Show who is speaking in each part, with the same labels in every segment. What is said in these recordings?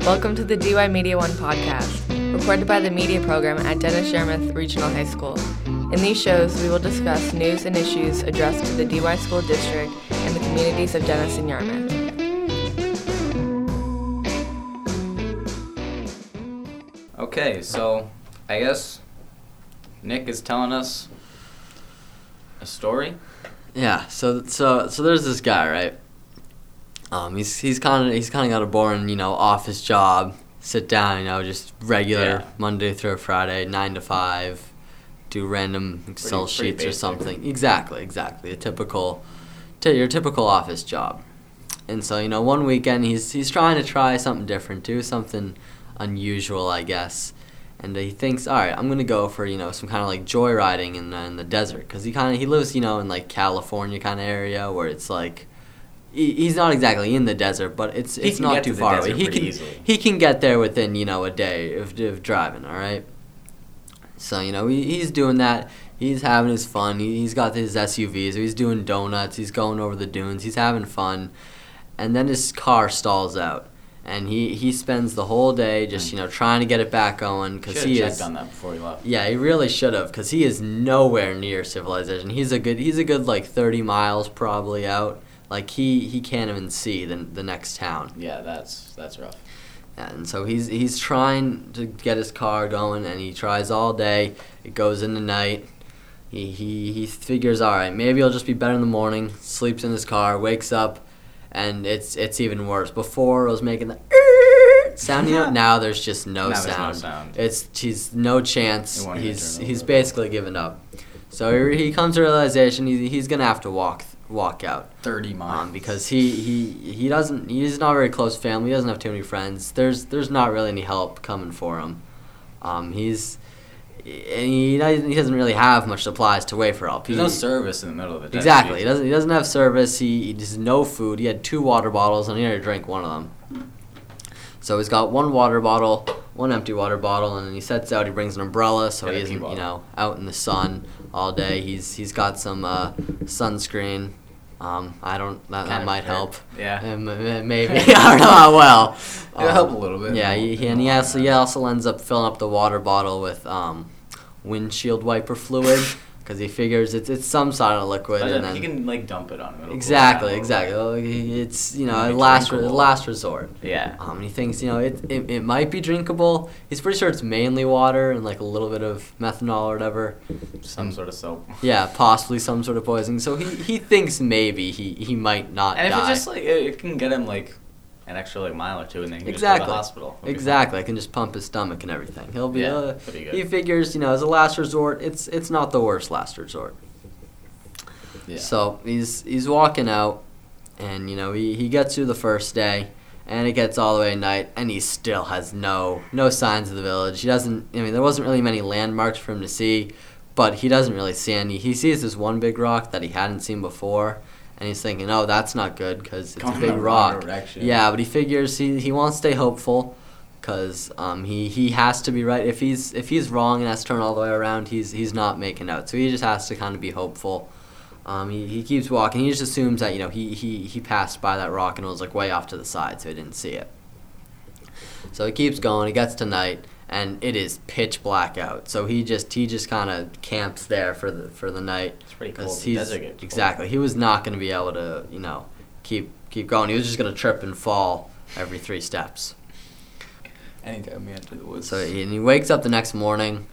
Speaker 1: Welcome to the DY Media One podcast, recorded by the media program at Dennis Yarmouth Regional High School. In these shows, we will discuss news and issues addressed to the DY School District and the communities of Dennis and Yarmouth.
Speaker 2: Okay, so I guess Nick is telling us a story.
Speaker 3: Yeah, so so so there's this guy, right? Um, he's he's kind of he's kind of got a boring, you know, office job. Sit down, you know, just regular
Speaker 2: Yeah.
Speaker 3: Monday through Friday, nine to five. Do random Excel
Speaker 2: Pretty- pretty
Speaker 3: sheets or something. Exactly, exactly. A typical, t- your typical office job. And so you know, one weekend he's he's trying to try something different, do something unusual, I guess. And he thinks, all right, I'm gonna go for you know some kind of like joyriding in, in the desert, cause he kind of he lives you know in like California kind of area where it's like he, he's not exactly in the desert, but it's
Speaker 2: He
Speaker 3: it's not too
Speaker 2: to
Speaker 3: far away. He can
Speaker 2: easily.
Speaker 3: he can get there within you know a day of, of driving. All right. So you know he, he's doing that. He's having his fun. He, he's got his SUVs. He's doing donuts. He's going over the dunes. He's having fun, and then his car stalls out, and he, he spends the whole day just hmm. you know trying to get it back going because he is.
Speaker 2: on that before he left.
Speaker 3: Yeah, he really should have, because he is nowhere near civilization. He's a good, he's a good like thirty miles probably out. Like he, he can't even see the the next town.
Speaker 2: Yeah, that's that's rough.
Speaker 3: And so he's he's trying to get his car going, and he tries all day. It goes in the night. He he he figures, all right, maybe it'll just be better in the morning. Sleeps in his car, wakes up, and it's it's even worse. Before it was making the sound, you know. Now there's just no
Speaker 2: Now there's no
Speaker 3: sound.
Speaker 2: sound.
Speaker 3: It's he's no chance.
Speaker 2: It won't even
Speaker 3: He's he's basically given up. So he, he comes to realization he, he's gonna have to walk walk out
Speaker 2: Thirty miles.
Speaker 3: um, because he, he he doesn't he's not very close family. He doesn't have too many friends. There's there's not really any help coming for him. Um, he's and he doesn't, he doesn't really have much supplies to wait for help.
Speaker 2: there's
Speaker 3: He-
Speaker 2: no service in the middle of.
Speaker 3: Exactly. He doesn't he doesn't have service. He, he has no food. He had two water bottles and he had to drink one of them. So he's got one water bottle, one empty water bottle, and then he sets out. He brings an umbrella, so he isn't you know out in the sun all day. He's he's got some uh, sunscreen. Um, I don't that, that might
Speaker 2: hurt.
Speaker 3: help.
Speaker 2: Yeah.
Speaker 3: Um, maybe I don't know how well.
Speaker 2: It'll
Speaker 3: Um,
Speaker 2: help a little bit.
Speaker 3: Yeah, he- and he also he also ends up filling up the water bottle with um, windshield wiper fluid because he figures it's it's some sort of liquid,
Speaker 2: But
Speaker 3: and
Speaker 2: then he can like dump it on him.
Speaker 3: Exactly exactly
Speaker 2: little
Speaker 3: it's you know a last re- last resort.
Speaker 2: Yeah.
Speaker 3: Um, and he thinks you know it, it it might be drinkable. He's pretty sure it's mainly water and like a little bit of methanol or whatever.
Speaker 2: Some sort of soap.
Speaker 3: Yeah, possibly some sort of poison. So he, he thinks maybe he, he might not
Speaker 2: And if
Speaker 3: die.
Speaker 2: it's just like it, it can get him like an extra like mile or two, and then he can
Speaker 3: Exactly.
Speaker 2: go to the hospital. It'll
Speaker 3: Exactly. I can just pump his stomach and everything. He'll be.
Speaker 2: Yeah,
Speaker 3: uh,
Speaker 2: good.
Speaker 3: He figures, you know, as a last resort, it's it's not the worst last resort.
Speaker 2: Yeah.
Speaker 3: So he's he's walking out, and you know he, he gets through the first day, and it gets all the way at night, and he still has no no signs of the village. He doesn't. I mean, there wasn't really many landmarks for him to see, but he doesn't really see any. He sees this one big rock that he hadn't seen before, and he's thinking, oh, that's not good because it's
Speaker 2: Going
Speaker 3: a big rock.
Speaker 2: direction.
Speaker 3: Yeah, but he figures he he wants to stay hopeful. Cause um, he, he has to be right. If he's if he's wrong and has to turn all the way around, he's he's not making out. So he just has to kind of be hopeful. Um, he, he keeps walking. He just assumes that you know he, he, he passed by that rock and it was like way off to the side, so he didn't see it. So he keeps going. He gets to night and it is pitch black out. So he just he just kind of camps there for the for the night.
Speaker 2: It's pretty cold. The
Speaker 3: he's
Speaker 2: desert cold.
Speaker 3: exactly he was not going to be able to you know keep keep going. He was just going to trip and fall every three steps.
Speaker 2: Anytime we enter the woods.
Speaker 3: So he, and he wakes up the next morning,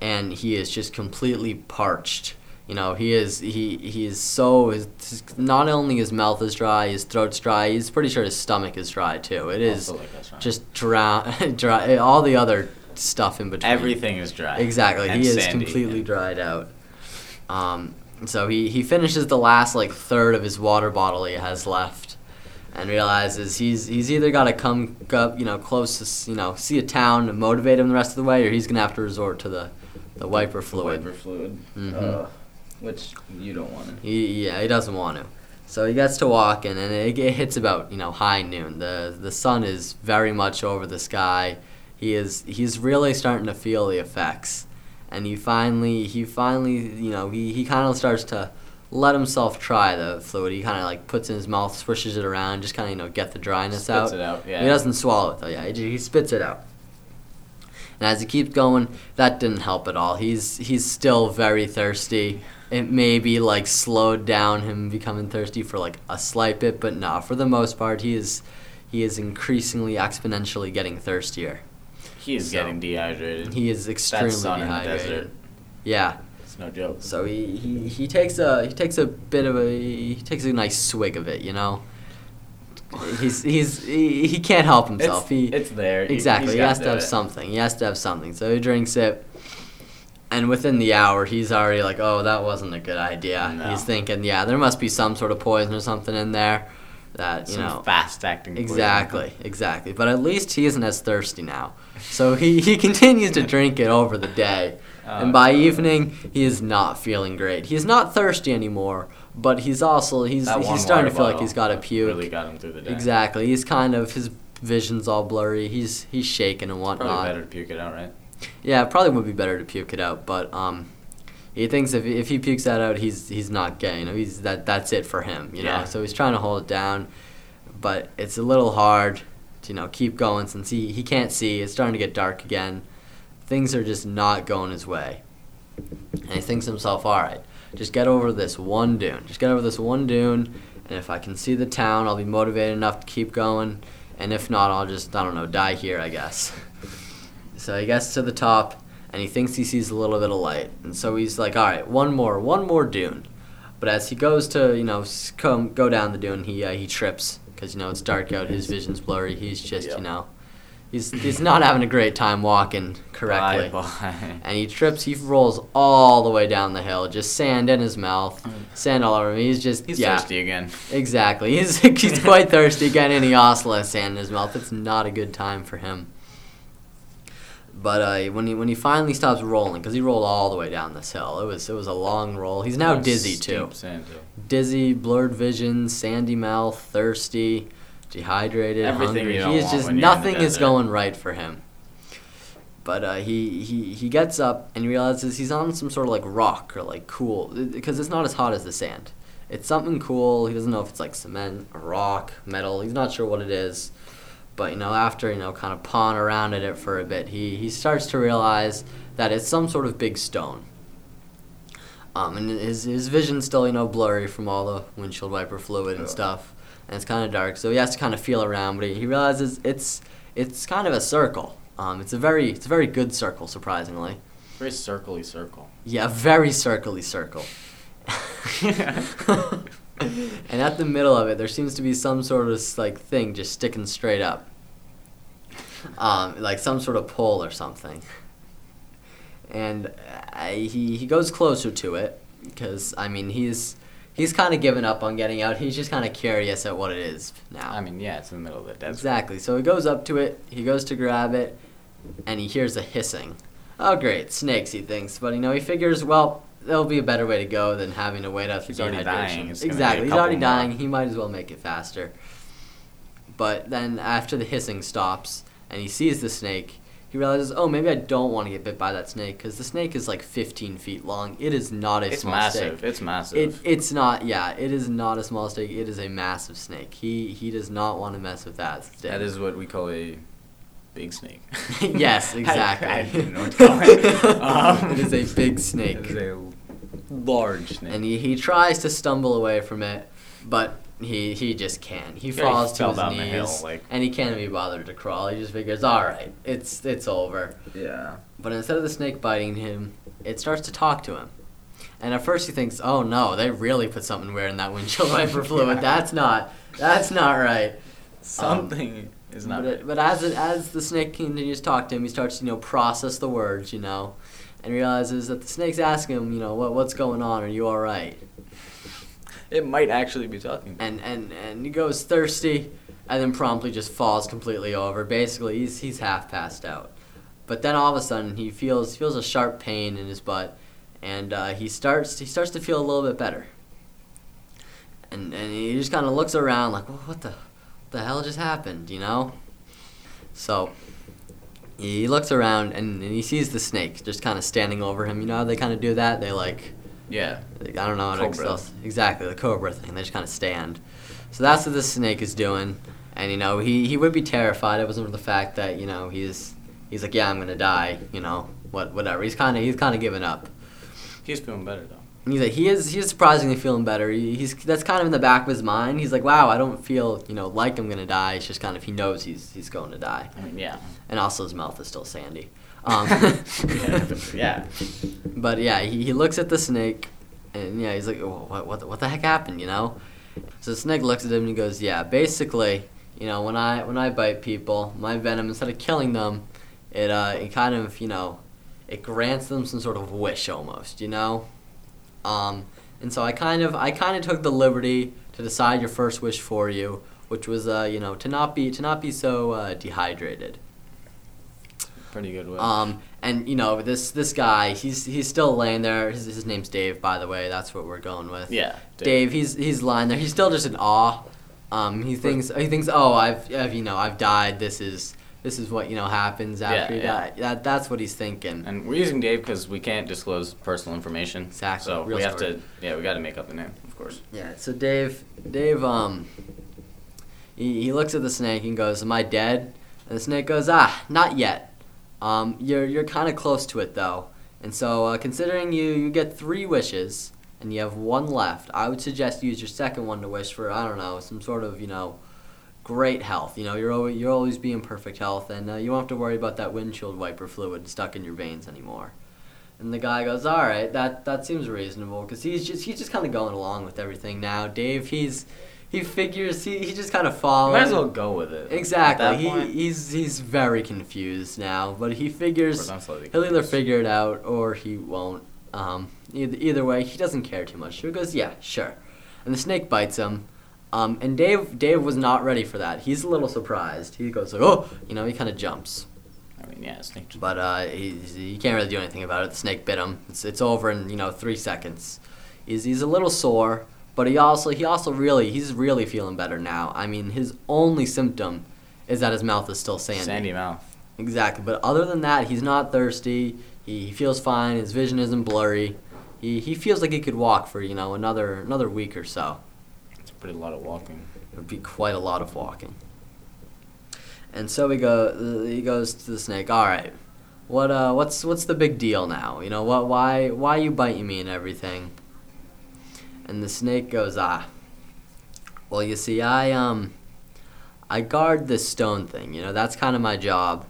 Speaker 3: and he is just completely parched. You know, he is he he is so his, not only his mouth is dry, his throat's dry. He's pretty sure his stomach is dry too. It is
Speaker 2: Also like
Speaker 3: just dry, dry. All the other stuff in between.
Speaker 2: everything is dry.
Speaker 3: Exactly.
Speaker 2: And
Speaker 3: he is
Speaker 2: sandy.
Speaker 3: completely dried out. Um, so he, he finishes the last like third of his water bottle he has left, and realizes he's he's either got to come up you know close to you know see a town to motivate him the rest of the way, or he's gonna have to resort to the the wiper fluid.
Speaker 2: Wiper fluid.
Speaker 3: Mhm.
Speaker 2: Uh, which you don't want to.
Speaker 3: He, yeah, he doesn't want to. So he gets to walking, and it, it hits about you know high noon. the The sun is very much over the sky. He is he's really starting to feel the effects, and he finally he finally you know he, he kind of starts to let himself try the fluid. He kind of like puts in his mouth, swishes it around, just kind of you know get the dryness
Speaker 2: Spits
Speaker 3: out.
Speaker 2: it out, yeah.
Speaker 3: He doesn't swallow it though. Yeah, he, he spits it out. And as he keeps going, that didn't help at all. He's he's still very thirsty. It maybe like slowed down him becoming thirsty for like a slight bit, but nah. For the most part, he is he is increasingly exponentially getting thirstier.
Speaker 2: He is
Speaker 3: So,
Speaker 2: getting dehydrated.
Speaker 3: He is extremely
Speaker 2: sun in the
Speaker 3: dehydrated.
Speaker 2: desert.
Speaker 3: Yeah.
Speaker 2: It's no joke.
Speaker 3: So he, he, he takes a he takes a bit of a he takes a nice swig of it, you know. He's he's he, he can't help himself.
Speaker 2: It's,
Speaker 3: he
Speaker 2: it's there.
Speaker 3: Exactly.
Speaker 2: he's
Speaker 3: He has to have
Speaker 2: it.
Speaker 3: something. He has to have something. So he drinks it, and within the hour, he's already like, "Oh, that wasn't a good idea."
Speaker 2: No.
Speaker 3: He's thinking, "Yeah, there must be some sort of poison or something in there that you
Speaker 2: Some
Speaker 3: know."
Speaker 2: fast acting.
Speaker 3: Exactly, exactly. But at least he isn't as thirsty now. So he, he continues to drink it over the day. and by evening, he is not feeling great. He's not thirsty anymore, but he's also he's he's starting to feel like he's got to puke.
Speaker 2: Really got him through the day.
Speaker 3: Exactly. He's kind of his vision's all blurry. He's he's shaking and whatnot.
Speaker 2: Probably better to puke it out, right?
Speaker 3: Yeah, it probably would be better to puke it out, but um, he thinks if if he pukes that out, he's he's not gay. You know, he's that that's it for him. You know,
Speaker 2: Yeah.
Speaker 3: so he's trying to hold it down, but it's a little hard to you know keep going since he he can't see. It's starting to get dark again. Things are just not going his way, and he thinks to himself, all right, just get over this one dune. Just get over this one dune, and if I can see the town, I'll be motivated enough to keep going. And if not, I'll just I don't know die here, I guess. So he gets to the top and he thinks he sees a little bit of light. And so he's like, all right, one more, one more dune. But as he goes to, you know, come, go down the dune, he, uh, he trips because, you know, it's dark out, his vision's blurry. He's just,
Speaker 2: Yep.
Speaker 3: you know, he's, he's not having a great time walking correctly.
Speaker 2: Bye bye.
Speaker 3: And he trips, he rolls all the way down the hill, just sand in his mouth, sand all over him. He's just,
Speaker 2: He's
Speaker 3: yeah.
Speaker 2: thirsty again.
Speaker 3: Exactly. He's he's quite thirsty again, and he also has sand in his mouth. It's not a good time for him. But uh, when he when he finally stops rolling, because he rolled all the way down this hill, it was it was a long roll. He's now dizzy too. Dizzy, blurred vision, sandy mouth, thirsty, dehydrated,
Speaker 2: Everything
Speaker 3: hungry. he is just
Speaker 2: when you're in the
Speaker 3: nothing is going right for him. But uh, he, he he gets up and he realizes he's on some sort of like rock or like cool because it's not as hot as the sand. It's something cool. He doesn't know if it's like cement, or rock, metal. He's not sure what it is. But you know, after you know, kind of pawing around at it for a bit, he he starts to realize that it's some sort of big stone. Um, and his his vision's still you know blurry from all the windshield wiper fluid and
Speaker 2: Yeah.
Speaker 3: stuff, and it's kind of dark. So he has to kind of feel around, but he, he realizes it's it's kind of a circle. Um, it's a very it's a very good circle, surprisingly.
Speaker 2: Very circly circle.
Speaker 3: Yeah, very circly circle. and at the middle of it, there seems to be some sort of like thing just sticking straight up, um, like some sort of pole or something. And uh, he he goes closer to it because I mean he's he's kind of given up on getting out. He's just kind of curious at what it is now.
Speaker 2: I mean, yeah, it's in the middle of the desert.
Speaker 3: Exactly. So he goes up to it, he goes to grab it, and he hears a hissing. Oh, great, snakes, he thinks. But, you know, he figures, well, there'll be a better way to go than having to wait out the
Speaker 2: already
Speaker 3: dehydration.
Speaker 2: dying. It's gonna be a
Speaker 3: Exactly. He's already
Speaker 2: more.
Speaker 3: dying. He might as well make it faster. But then, after the hissing stops and he sees the snake, he realizes, oh, maybe I don't want to get bit by that snake because the snake is like 15 feet long. It is not a
Speaker 2: It's
Speaker 3: small
Speaker 2: massive.
Speaker 3: snake.
Speaker 2: It's massive.
Speaker 3: It, it's not, yeah, it is not a small snake. It is a massive snake. He he does not want to mess with that. Snake.
Speaker 2: that is what we call a big snake.
Speaker 3: yes,
Speaker 2: I-
Speaker 3: exactly.
Speaker 2: I, didn't know what to call it. Um,
Speaker 3: it is a big snake.
Speaker 2: It is a large snake.
Speaker 3: And he, he tries to stumble away from it, but he he just can't. He
Speaker 2: Yeah, he
Speaker 3: falls to
Speaker 2: fell
Speaker 3: his
Speaker 2: down the
Speaker 3: knees,
Speaker 2: hill, like-
Speaker 3: and he can't be bothered to crawl. He just figures, all right, it's it's over.
Speaker 2: yeah.
Speaker 3: But instead of the snake biting him, it starts to talk to him. And at first he thinks, oh no, they really put something weird in that windshield wiper fluid.
Speaker 2: Yeah.
Speaker 3: That's not that's not right.
Speaker 2: Something um, is not
Speaker 3: but, it, but as it, as the snake continues to talk to him, he starts to you know process the words, you know, and realizes that the snake's asking him, you know, what what's going on? Are you all right?
Speaker 2: It might actually be talking.
Speaker 3: And and and he goes thirsty, and then promptly just falls completely over. Basically, he's he's half passed out. But then all of a sudden he feels feels a sharp pain in his butt, and uh, he starts he starts to feel a little bit better. And and he just kind of looks around like, well, what the, what the hell just happened? You know. So he looks around and, and he sees the snake just kind of standing over him. You know how they kind of do that? They like
Speaker 2: Yeah.
Speaker 3: I don't know how to
Speaker 2: Cobra.
Speaker 3: else. Exactly, the cobra thing. They just kind of stand. So that's what this snake is doing. And you know, he, he would be terrified. It wasn't for the fact that you know he's he's like, yeah, I'm gonna die. You know, what whatever. He's kind of he's kind of giving up.
Speaker 2: He's feeling better though.
Speaker 3: He's like, he is he's surprisingly feeling better. He, he's that's kind of in the back of his mind. He's like, wow, I don't feel you know like I'm gonna die. It's just kind of he knows he's he's going to die.
Speaker 2: I mean, yeah.
Speaker 3: And also his mouth is still sandy. Um,
Speaker 2: yeah.
Speaker 3: But yeah, he, he looks at the snake, and yeah, he's like, "Wha- what, what, the- what the heck happened, you know? So the snake looks at him and he goes, yeah, basically, you know, when I when I bite people, my venom instead of killing them, it uh it kind of you know, it grants them some sort of wish almost, you know. Um, and so I kind of I kind of took the liberty to decide your first wish for you, which was uh you know to not be to not be so uh, dehydrated.
Speaker 2: Pretty good way.
Speaker 3: Um, and you know this this guy, he's he's still laying there. His, his name's Dave, by the way. That's what we're going with.
Speaker 2: yeah.
Speaker 3: Dave, he's he's lying there. He's still just in awe. Um, he thinks he thinks, oh, I've, I've you know I've died. This is this is what you know happens after
Speaker 2: Yeah,
Speaker 3: you
Speaker 2: yeah.
Speaker 3: die. That that's what he's thinking.
Speaker 2: And we're using Dave because we can't disclose personal information.
Speaker 3: Exactly,
Speaker 2: So
Speaker 3: real
Speaker 2: we have to. Yeah, we got to make up the name, of course.
Speaker 3: Yeah. So Dave, Dave, um, he, he looks at the snake and goes, "Am I dead?" And the snake goes, "Ah, not yet. Um, you're you're kind of close to it though. And so, uh, considering you you get three wishes and you have one left, I would suggest you use your second one to wish for I don't know some sort of you know." Great health, you know. You're always you're always be in perfect health, and uh, you won't have to worry about that windshield wiper fluid stuck in your veins anymore. And the guy goes, "All right, that that seems reasonable," because he's just he's just kind of going along with everything now. Dave, he's he figures he, he just kind of follows.
Speaker 2: Might as well go with it.
Speaker 3: Exactly. He
Speaker 2: point,
Speaker 3: he's he's very confused now, but he figures he'll either figure it out or he won't. Um, either either way, he doesn't care too much. So he goes, "Yeah, sure," and the snake bites him. Um, and Dave Dave was not ready for that. He's a little surprised. He goes like, "Oh," you know, he kind of jumps.
Speaker 2: I mean, yeah, snake. just-
Speaker 3: But uh, he, he can't really do anything about it. The snake bit him. It's, it's over in you know three seconds. He's, he's a little sore, but he also he also really he's really feeling better now. I mean, his only symptom is that his mouth is still sandy.
Speaker 2: Sandy mouth.
Speaker 3: Exactly. But other than that, he's not thirsty. He, he feels fine. His vision isn't blurry. He, he feels like he could walk for you know another another week or so.
Speaker 2: It's a pretty lot of walking.
Speaker 3: It would be quite a lot of walking. And so he go he goes to the snake. All right, what uh what's what's the big deal now? You know what why why you biting me and everything? And the snake goes ah. Well, you see, I um I guard this stone thing. You know that's kind of my job.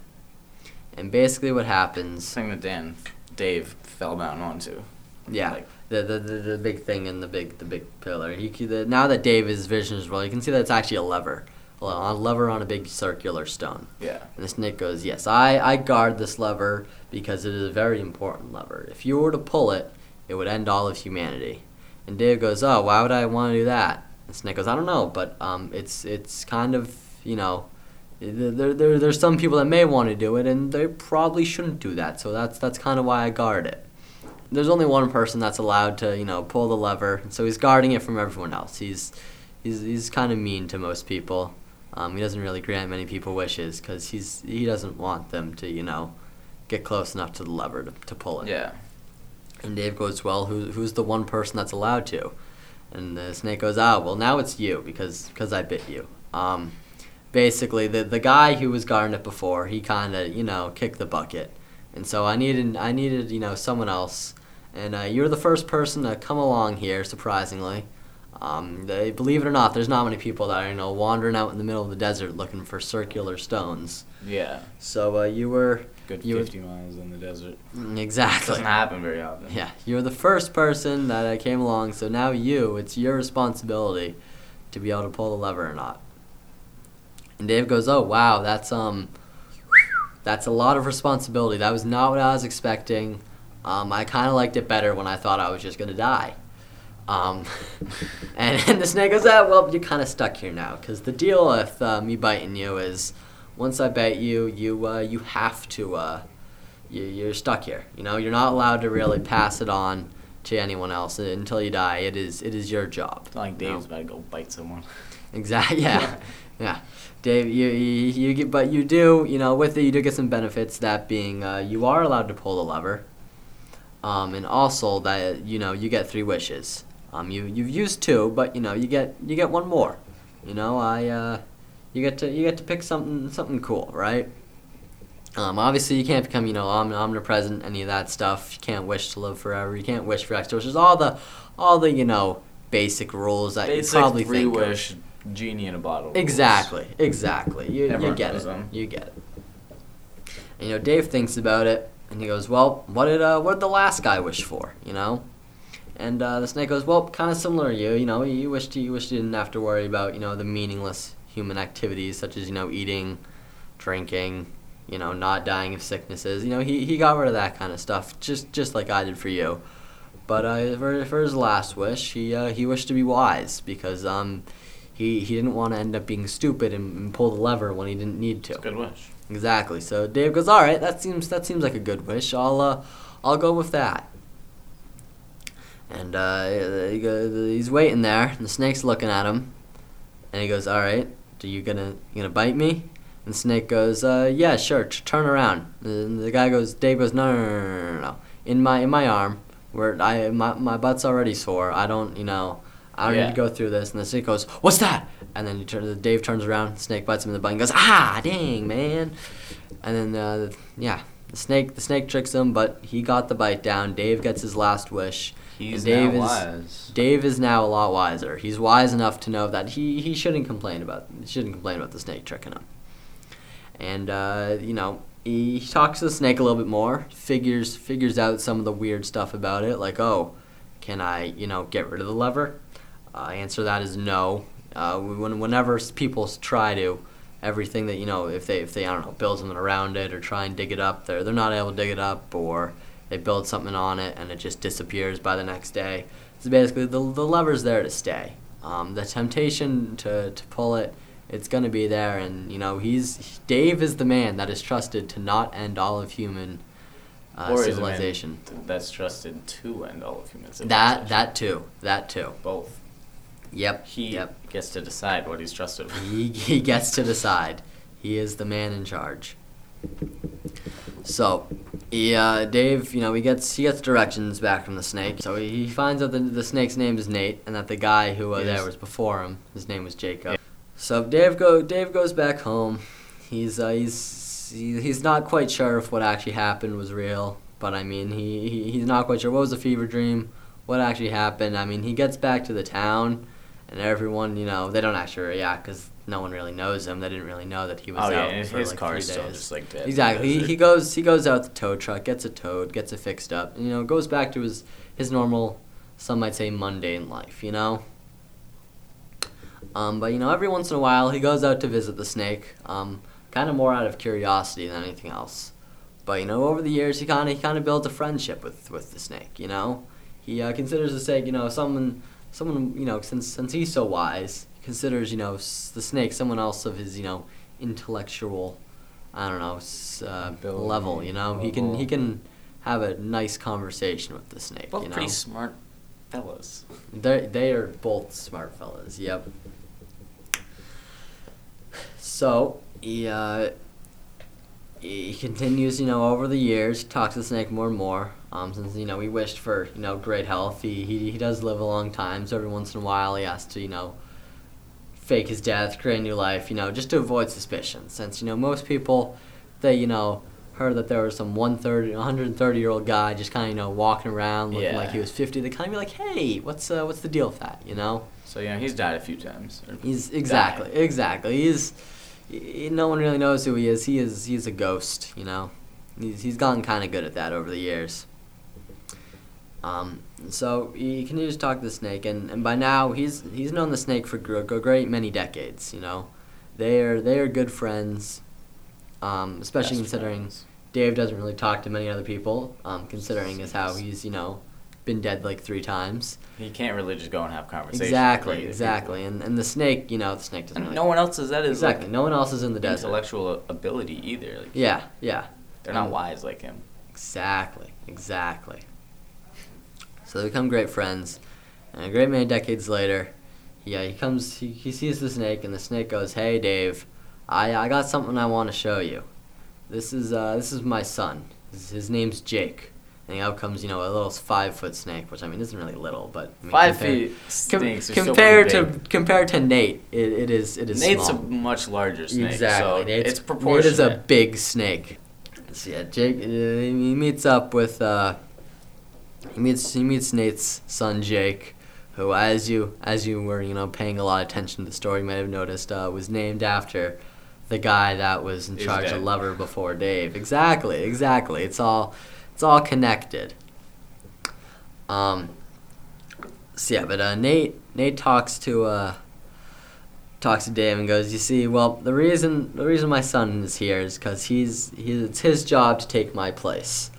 Speaker 3: And basically, what happens?
Speaker 2: Thing that Dan, Dave fell down onto.
Speaker 3: Yeah,
Speaker 2: Like-
Speaker 3: the, the the the big thing in the big the big pillar. He the, now that Dave's vision is well, you can see that it's actually a lever, a a lever on a big circular stone.
Speaker 2: Yeah.
Speaker 3: And the snake goes, yes, I I guard this lever because it is a very important lever. If you were to pull it, it would end all of humanity. And Dave goes, oh, why would I want to do that? And snake goes, I don't know, but um, it's it's kind of you know. There, there, there's some people that may want to do it, and they probably shouldn't do that. So that's that's kind of why I guard it there's only one person that's allowed to you know pull the lever so he's guarding it from everyone else he's he's he's kind of mean to most people um, he doesn't really grant many people wishes because he's he doesn't want them to you know get close enough to the lever to, to pull it
Speaker 2: Yeah.
Speaker 3: And Dave goes well who, who's the one person that's allowed to and the snake goes ah well now it's you because because I bit you um, basically the the guy who was guarding it before he kind of you know kicked the bucket and so I needed I needed you know someone else, and uh, you're the first person to come along here. Surprisingly, um, they, believe it or not, there's not many people that are you know wandering out in the middle of the desert looking for circular stones.
Speaker 2: Yeah.
Speaker 3: So uh, you were
Speaker 2: Good
Speaker 3: You were-
Speaker 2: 50 miles in the desert.
Speaker 3: mm, exactly.
Speaker 2: Doesn't happen very often.
Speaker 3: Yeah, you're the first person that I came along. So now you, it's your responsibility to be able to pull the lever or not. And Dave goes, "Oh wow, that's um, that's a lot of responsibility. That was not what I was expecting. Um, I kind of liked it better when I thought I was just gonna die." Um, and, and the snake goes, "Ah, well, you're kind of stuck here now, because the deal with uh, me biting you is, once I bite you, you uh, you have to uh, you, you're stuck here. You know, you're not allowed to really pass it on to anyone else until you die. It is it is your job.
Speaker 2: It's not like Dave's about to go bite someone.
Speaker 3: Exactly. Yeah. yeah. Dave, you, you you get, but you do, you know, with it, you do get some benefits. That being, uh, you are allowed to pull the lever. um, and also that you know you get three wishes. Um, you you've used two, but you know you get you get one more. You know I uh, you get to you get to pick something something cool, right? Um, obviously, you can't become, you know, om- omnipresent, any of that stuff. You can't wish to live forever. You can't wish for extra wishes. All the, all the, you know, basic rules that
Speaker 2: Basic
Speaker 3: you probably think of.
Speaker 2: wish genie in a bottle. rules.
Speaker 3: Exactly, exactly. You, you get it.
Speaker 2: them.
Speaker 3: You get it. And, you know, Dave thinks about it, and he goes, "Well, what did uh, what did the last guy wish for? You know?" And uh, the snake goes, "Well, kind of similar to you. You know, you wished you wished you didn't have to worry about you know the meaningless human activities such as you know eating, drinking, you know, not dying of sicknesses. You know, he, he got rid of that kind of stuff, just just like I did for you. But uh, for, for his last wish, he uh, he wished to be wise because um, he he didn't want to end up being stupid and, and pull the lever when he didn't need to.
Speaker 2: Good wish.
Speaker 3: Exactly. So Dave goes, "All right, that seems that seems like a good wish. I'll uh, I'll go with that." And uh, he he's waiting there, and the snake's looking at him, and he goes, "All right, are you gonna you gonna bite me?" And the snake goes, uh, "Yeah, sure. T- turn around." And the guy goes, Dave goes, "No, no, no, no, no, no. In my in my arm, where I my my butt's already sore. I don't, you know." I don't
Speaker 2: Yeah.
Speaker 3: need to go through this. And the snake goes, "What's that?" And then you turn. Dave turns around. Snake bites him in the butt and goes, "Ah, dang, man!" And then, uh, yeah, the snake the snake tricks him, but he got the bite down. Dave gets his last wish.
Speaker 2: He's
Speaker 3: Dave
Speaker 2: now
Speaker 3: is
Speaker 2: wise.
Speaker 3: Dave is now a lot wiser. He's wise enough to know that he, he shouldn't complain about shouldn't complain about the snake tricking him. And uh, you know, he, he talks to the snake a little bit more. Figures figures out some of the weird stuff about it, like oh, can I you know get rid of the lever? Uh, answer that is no. Uh, when, whenever people try to, everything that you know, if they if they I don't know build something around it or try and dig it up, they're they're not able to dig it up, or they build something on it and it just disappears by the next day. So basically, the the lever's there to stay. Um, the temptation to to pull it, it's gonna be there, and you know he's Dave is the man that is trusted to not end all of human uh,
Speaker 2: Or is
Speaker 3: civilization.
Speaker 2: That's trusted to end all of human civilization.
Speaker 3: That that too, that too.
Speaker 2: Both.
Speaker 3: Yep.
Speaker 2: He
Speaker 3: Yep.
Speaker 2: gets to decide what he's trusted with.
Speaker 3: He, he gets to decide. He is the man in charge. So, he, uh, Dave, you know, he gets he gets directions back from the snake. So he, he finds out that the snake's name is Nate, and that the guy who was
Speaker 2: Yes.
Speaker 3: there was before him. His name was Jacob. So Dave go Dave goes back home. He's uh, he's he, he's not quite sure if what actually happened was real, but I mean he, he he's not quite sure what was a fever dream, what actually happened. I mean he gets back to the town, and everyone you know they don't actually react because no one really knows him. They didn't really know that he was
Speaker 2: Oh yeah,
Speaker 3: out
Speaker 2: and
Speaker 3: for
Speaker 2: his
Speaker 3: like
Speaker 2: car's
Speaker 3: three
Speaker 2: still
Speaker 3: days.
Speaker 2: just like dead.
Speaker 3: Exactly. He, he goes he goes out the tow truck, gets a towed, gets it fixed up, and, you know, goes back to his his normal, some might say mundane life, you know. Um, but you know, every once in a while he goes out to visit the snake, um, kind of more out of curiosity than anything else. But you know, over the years he kind of he kind of builds a friendship with with the snake. You know, he uh, considers the snake, you know, someone someone you know since since he's so wise, considers you know s- the snake someone else of his you know intellectual, I don't know, s- uh,
Speaker 2: Ability,
Speaker 3: level. You know, he can he
Speaker 2: level.
Speaker 3: can have a nice conversation with the snake.
Speaker 2: both
Speaker 3: you know,
Speaker 2: pretty smart fellows.
Speaker 3: they they are both smart fellas. Yep. So he uh, he continues, you know, over the years, talks to the snake more and more. Um, since you know he wished for you know great health, he, he he does live a long time. So every once in a while, he has to you know fake his death, create a new life, you know, just to avoid suspicion. Since you know most people, they you know heard that there was some 130, 130 year old guy just kind of you know walking around looking
Speaker 2: Yeah.
Speaker 3: like he was 50. They kind of be like, hey, what's uh, what's the deal with that? You know.
Speaker 2: So know he's died a few times.
Speaker 3: He's exactly,
Speaker 2: died.
Speaker 3: exactly. He's he, no one really knows who he is. He is he's a ghost, you know. He's he's gotten kind of good at that over the years. Um, so he continues to talk to the snake, and, and by now he's he's known the snake for a great many decades. You know, they are they are good friends. Um, especially
Speaker 2: Best
Speaker 3: considering
Speaker 2: friends.
Speaker 3: Dave doesn't really talk to many other people. Um, considering as how he's you know been dead like three times.
Speaker 2: He can't really just go and have conversations.
Speaker 3: Exactly, exactly.
Speaker 2: people.
Speaker 3: And and the snake, you know, the snake doesn't really
Speaker 2: no one else does that. Is
Speaker 3: Exactly.
Speaker 2: Like
Speaker 3: No one else is in the desert.
Speaker 2: intellectual ability either. Like,
Speaker 3: Yeah, yeah.
Speaker 2: They're not
Speaker 3: Um,
Speaker 2: wise like him.
Speaker 3: Exactly, exactly. So they become great friends, and a great many decades later, yeah, he comes. He, he sees the snake, and the snake goes, "Hey, Dave, I I got something I want to show you. This is uh this is my son. His, his name's Jake. and out comes you know a little five foot snake, which I mean isn't really little, but I mean,
Speaker 2: Five
Speaker 3: compared-
Speaker 2: feet snakes are
Speaker 3: compared to compared to Nate, it, it is it is
Speaker 2: Nate's
Speaker 3: small.
Speaker 2: a much larger snake.
Speaker 3: Exactly.
Speaker 2: So
Speaker 3: Nate's,
Speaker 2: it's
Speaker 3: Nate
Speaker 2: proportionate.
Speaker 3: is a big snake. So yeah, Jake uh, he meets up with uh, he meets he meets Nate's son Jake, who as you as you were you know paying a lot of attention to the story, you might have noticed uh, was named after the guy that was in
Speaker 2: He's
Speaker 3: charge
Speaker 2: dead.
Speaker 3: of Lover before Dave. Exactly, exactly. It's all it's all connected. Um. So yeah, but uh, Nate Nate talks to uh, talks to Dave and goes, "You see, well, the reason the reason my son is here is because he's, he's it's his job to take my place.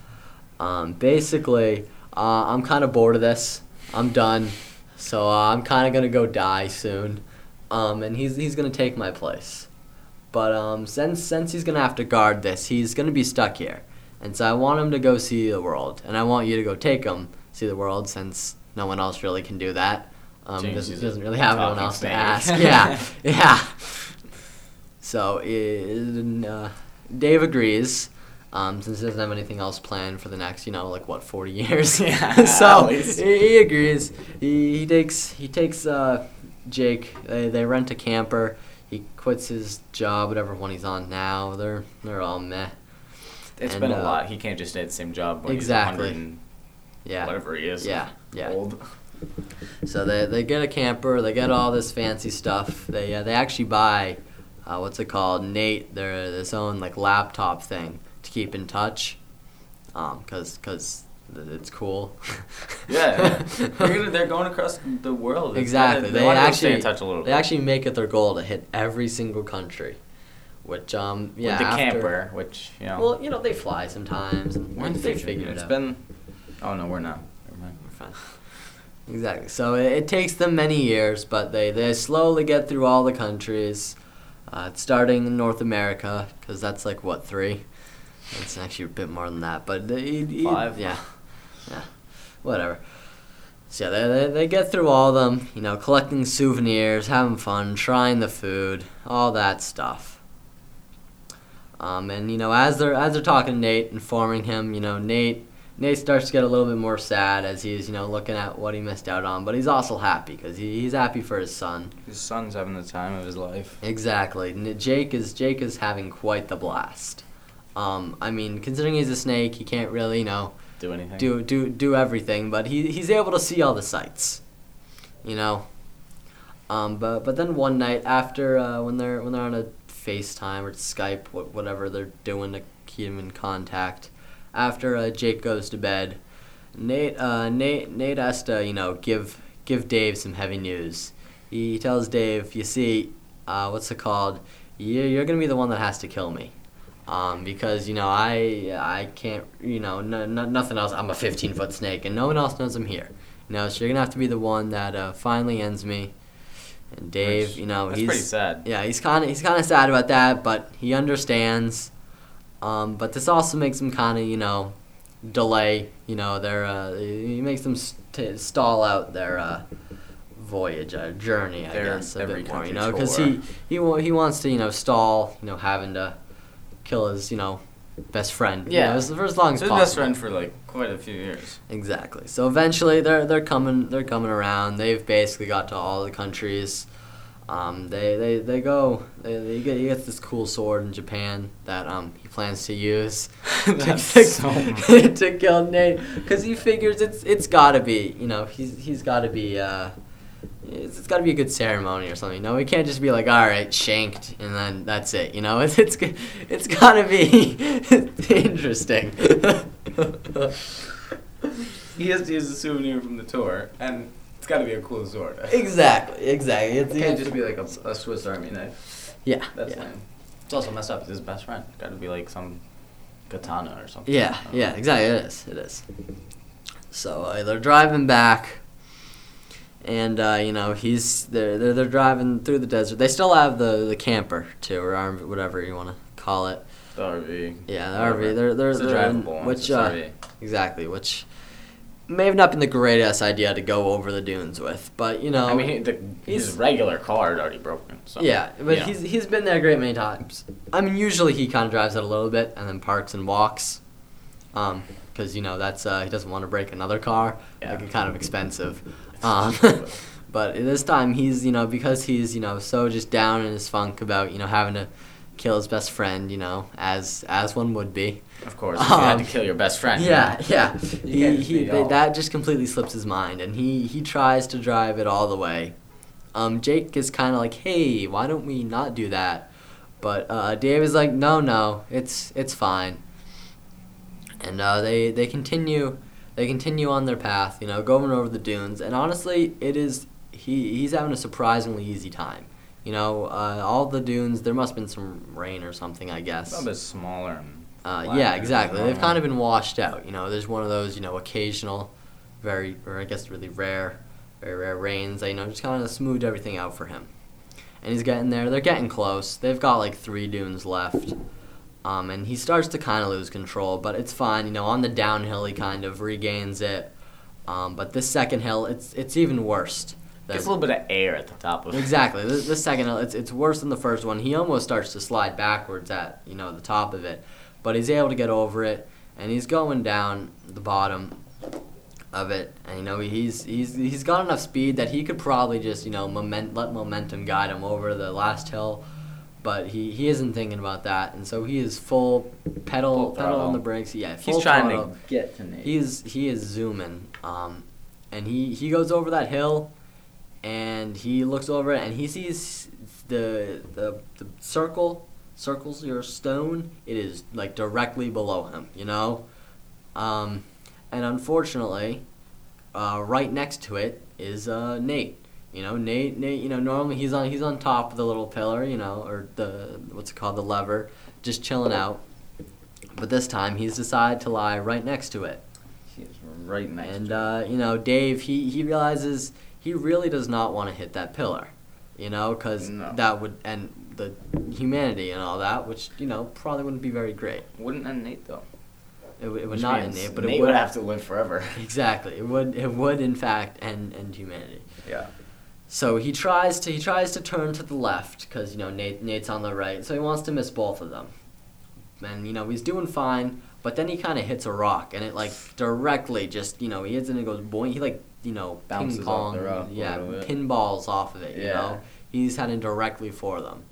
Speaker 3: Um, basically, uh, I'm kind of bored of this. I'm done, so uh, I'm kind of gonna go die soon, um, and he's he's gonna take my place. But um, since since he's gonna have to guard this, he's gonna be stuck here, and so I want him to go see the world, and I want you to go take him see the world since no one else really can do that. Um, doesn't, doesn't really have anyone else to ask. Yeah, yeah. So uh, Dave agrees. Um, since he doesn't have anything else planned for the next, you know, like what, forty years.
Speaker 2: Yeah,
Speaker 3: so he, he agrees. He, he takes he takes uh, Jake. They, they rent a camper. He quits his job, whatever one he's on now. They're they're all meh.
Speaker 2: It's
Speaker 3: And,
Speaker 2: been a
Speaker 3: uh,
Speaker 2: lot. He can't just stay at the same job when
Speaker 3: Exactly.
Speaker 2: he's 100
Speaker 3: Yeah.
Speaker 2: whatever he is.
Speaker 3: Yeah, yeah.
Speaker 2: Old.
Speaker 3: So they, they get a camper, they get all this fancy stuff. They uh, they actually buy, uh, what's it called? Nate their this own like laptop thing to keep in touch, um, cause cause th- it's cool.
Speaker 2: Yeah, yeah. they're, going across the world. It's
Speaker 3: exactly.
Speaker 2: gotta-
Speaker 3: They,
Speaker 2: wanna
Speaker 3: actually
Speaker 2: stay in touch a little
Speaker 3: they
Speaker 2: bit.
Speaker 3: actually make it their goal to hit every single country, which um yeah
Speaker 2: With the
Speaker 3: after-
Speaker 2: camper, which you know.
Speaker 3: Well, you know they fly sometimes and
Speaker 2: the
Speaker 3: they figure it
Speaker 2: It's
Speaker 3: out.
Speaker 2: been. Oh no, we're not. Never mind.
Speaker 3: We're fine. Exactly. So it, it takes them many years, but they, they slowly get through all the countries. Uh, starting in North America, because that's like, what, three? It's actually a bit more than that, but they,
Speaker 2: Five?
Speaker 3: Yeah. Yeah. Whatever. So yeah, they, they, they get through all of them, you know, collecting souvenirs, having fun, trying the food, all that stuff. Um, and you know, as they're as they're talking to Nate, informing him, you know, Nate Nate starts to get a little bit more sad as he's you know looking at what he missed out on, but he's also happy because he, he's happy for his son.
Speaker 2: His son's having the time of his life.
Speaker 3: Exactly. Jake is Jake is having quite the blast. Um, I mean, considering he's a snake, he can't really you know
Speaker 2: Do anything?
Speaker 3: do do do everything, but he he's able to see all the sights. You know. Um, but but then one night after uh, when they're when they're on a FaceTime or Skype, wh- whatever they're doing to keep him in contact, after uh, Jake goes to bed, Nate uh, Nate Nate has to you know give give Dave some heavy news. He tells Dave, you see, uh, what's it called? You you're gonna be the one that has to kill me. Um, because you know I I can't you know no, no, nothing else. I'm a 15 foot snake, and no one else knows I'm here. You know, so you're gonna have to be the one that uh, finally ends me. And Dave,
Speaker 2: Which-
Speaker 3: you know,
Speaker 2: that's
Speaker 3: he's
Speaker 2: pretty sad.
Speaker 3: Yeah, he's kind of he's kind of sad about that, but he understands. Um, but this also makes him kind of you know delay. You know, their uh, he makes them st- stall out their uh, voyage, uh, journey. I guess a
Speaker 2: every
Speaker 3: bit more. You know, because he he he wants to you know stall. You know, having to kill his you know best friend. you
Speaker 2: Yeah.
Speaker 3: know, as- for as long as
Speaker 2: He's
Speaker 3: possible.
Speaker 2: best friend for like quite a few years.
Speaker 3: Exactly. So eventually they're they're coming they're coming around. They've basically got to all the countries. Um, they, they, they go. They, they get, he gets this cool sword in Japan that um, he plans to use to,
Speaker 2: so
Speaker 3: to kill Nate because he figures it's it's got to be you know he's he's got to be uh, it's, it's got to be a good ceremony or something. You know, he can't just be like all right shanked and then that's it. You know, it's it's g- it's got to be interesting.
Speaker 2: He has to use a souvenir from the tour, and it's got to be a cool sword.
Speaker 3: Exactly, exactly. It's,
Speaker 2: It can't just be like a, a Swiss Army knife.
Speaker 3: yeah,
Speaker 2: That's
Speaker 3: yeah.
Speaker 2: lame. It's also messed up. It's his best friend. Got to be like some katana or something.
Speaker 3: Yeah, yeah,
Speaker 2: know.
Speaker 3: exactly. It is. It is. So uh, they're driving back, and uh, you know he's they're, they're they're driving through the desert. They still have the the camper too, or RV, whatever you want to call it.
Speaker 2: The RV.
Speaker 3: Yeah, the
Speaker 2: Whatever.
Speaker 3: RV. They're they're,
Speaker 2: It's
Speaker 3: they're in- which uh, exactly which may have not been the greatest idea to go over the dunes with, but you know.
Speaker 2: I mean, the, his regular car had already broken. So,
Speaker 3: yeah, but
Speaker 2: know.
Speaker 3: he's he's been there a great many times. I mean, usually he kind of drives it a little bit and then parks and walks. Um, because you know that's uh, he doesn't want to break another car.
Speaker 2: Yeah.
Speaker 3: Like, kind of expensive. Um, but this time he's you know because he's you know so just down in his funk about you know having to kill his best friend. You know as as one would be.
Speaker 2: Of course, if you had to
Speaker 3: Um,
Speaker 2: kill your best friend.
Speaker 3: Yeah, yeah. He, he, they, that just completely slips his mind, and he, he tries to drive it all the way. Um, Jake is kind of like, hey, why don't we not do that? But uh, Dave is like, no, no, it's it's fine. And uh, they they continue they continue on their path, you know, going over the dunes, and honestly, it is he he's having a surprisingly easy time. You know, uh, all the dunes. There must have been some rain or something, I guess.
Speaker 2: It's a bit smaller. And
Speaker 3: Uh, yeah, exactly. They've kind of been washed out. You know, there's one of those, you know, occasional, very, or I guess really rare, very rare rains that, you know, just kind of smoothed everything out for him. And he's getting there. They're getting close. They've got like three dunes left. Um, and he starts to kind of lose control, but it's fine. You know, on the downhill, he kind of regains it. Um, but this second hill, it's it's even worse.
Speaker 2: Gets a little bit of air at the top of it.
Speaker 3: Exactly. This, this second, hill, it's it's worse than the first one. He almost starts to slide backwards at you know the top of it, but he's able to get over it, and he's going down the bottom of it. And you know he's he's he's got enough speed that he could probably just you know moment let momentum guide him over the last hill, but he, he isn't thinking about that, and so he is full pedal
Speaker 2: Full
Speaker 3: pedal on the brakes. Yeah,
Speaker 2: He's trying
Speaker 3: throttle.
Speaker 2: to get to Nate.
Speaker 3: He's he is zooming, um, and he he goes over that hill, and he looks over it, and he sees the the the circle circles your stone. It is like directly below him, you know, um, and unfortunately, uh, right next to it is uh, Nate. You know, Nate. Nate. You know, normally he's on he's on top of the little pillar. You know, or the what's it called, the lever, just chilling out. But this time he's decided to lie right next to it.
Speaker 2: He's right next
Speaker 3: And uh, you know, Dave, he he realizes he really does not want to hit that pillar, you know, because
Speaker 2: No.
Speaker 3: that would end the humanity and all that, which you know probably wouldn't be very great.
Speaker 2: Wouldn't end Nate though.
Speaker 3: It, would- it would not end it, but
Speaker 2: Nate
Speaker 3: it would
Speaker 2: would have to live forever.
Speaker 3: exactly. It would it would in fact end end humanity.
Speaker 2: Yeah.
Speaker 3: So he tries to he tries to turn to the left because you know Nate Nate's on the right, so he wants to miss both of them. And you know he's doing fine, but then he kind of hits a rock, and it like directly just you know he hits it and it goes boing. He like you know
Speaker 2: Bounces
Speaker 3: ping
Speaker 2: off
Speaker 3: pong,
Speaker 2: the rock
Speaker 3: yeah, pinballs off of it. You
Speaker 2: Yeah.
Speaker 3: know he's heading directly for them,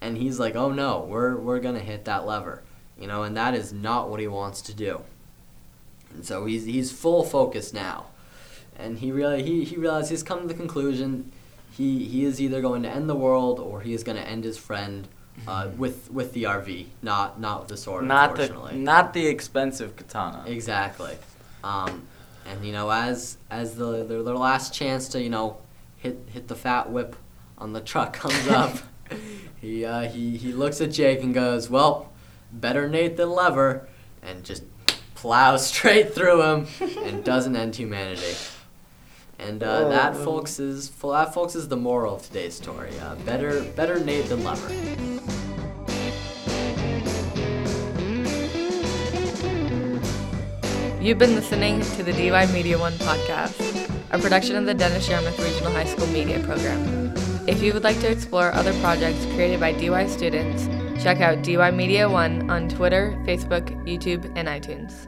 Speaker 3: and he's like, oh no, we're we're gonna hit that lever, you know, and that is not what he wants to do. And so he's he's full focus now and he really he, he realized he's come to the conclusion he he is either going to end the world or he is going to end his friend uh, with with the RV, not not with the sword.
Speaker 2: Not the
Speaker 3: unfortunately.
Speaker 2: not the expensive katana.
Speaker 3: exactly. Um, and you know, as as the their, their last chance to you know hit hit the fat whip on the truck comes up, he uh, he he looks at Jake and goes, "Well, better Nate than Lever," and just plows straight through him and doesn't end humanity. And uh, that,
Speaker 2: Oh.
Speaker 3: folks, is that, folks, is the moral of today's story. Uh, better, better Nate than Lever.
Speaker 1: You've been listening to the DY Media One podcast, a production of the Dennis Yarmouth Regional High School Media Program. If you would like to explore other projects created by DY students, check out DY Media One on Twitter, Facebook, YouTube, and iTunes.